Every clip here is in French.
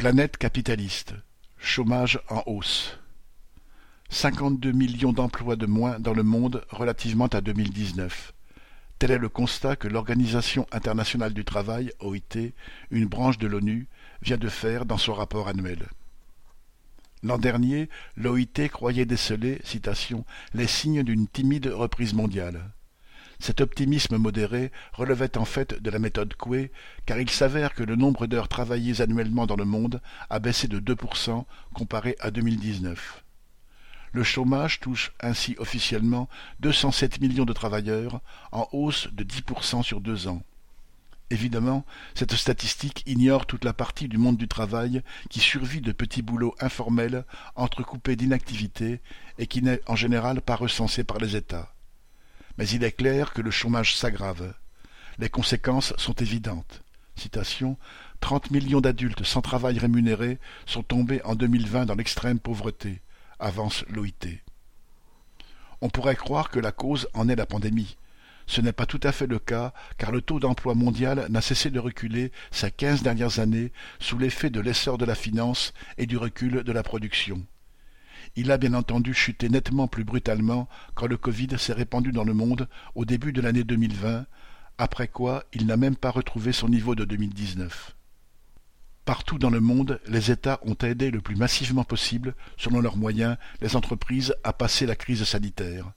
Planète capitaliste. Chômage en hausse. Cinquante-deux millions d'emplois de moins dans le monde relativement à 2019. Tel est le constat que l'Organisation internationale du travail, OIT, une branche de l'ONU, vient de faire dans son rapport annuel. L'an dernier, l'OIT croyait déceler, citation, les signes d'une timide reprise mondiale. Cet optimisme modéré relevait en fait de la méthode Coué, car il s'avère que le nombre d'heures travaillées annuellement dans le monde a baissé de 2% comparé à 2019. Le chômage touche ainsi officiellement 207 millions de travailleurs, en hausse de 10% sur deux ans. Évidemment, cette statistique ignore toute la partie du monde du travail qui survit de petits boulots informels entrecoupés d'inactivité et qui n'est en général pas recensé par les États. Mais il est clair que le chômage s'aggrave. Les conséquences sont évidentes. Citation, 30 millions d'adultes sans travail rémunéré sont tombés en 2020 dans l'extrême pauvreté, avance l'OIT. On pourrait croire que la cause en est la pandémie. Ce n'est pas tout à fait le cas, car le taux d'emploi mondial n'a cessé de reculer ces quinze dernières années sous l'effet de l'essor de la finance et du recul de la production. Il a bien entendu chuté nettement plus brutalement quand le Covid s'est répandu dans le monde au début de l'année 2020, après quoi il n'a même pas retrouvé son niveau de 2019. Partout dans le monde, les États ont aidé le plus massivement possible, selon leurs moyens, les entreprises à passer la crise sanitaire.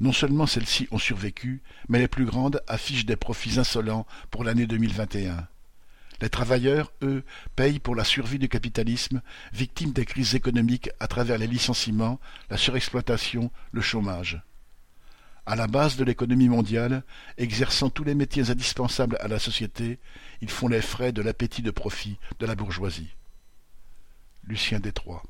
Non seulement celles-ci ont survécu, mais les plus grandes affichent des profits insolents pour l'année 2021. Les travailleurs, eux, payent pour la survie du capitalisme, victimes des crises économiques à travers les licenciements, la surexploitation, le chômage. À la base de l'économie mondiale, exerçant tous les métiers indispensables à la société, ils font les frais de l'appétit de profit de la bourgeoisie. Lucien Détroit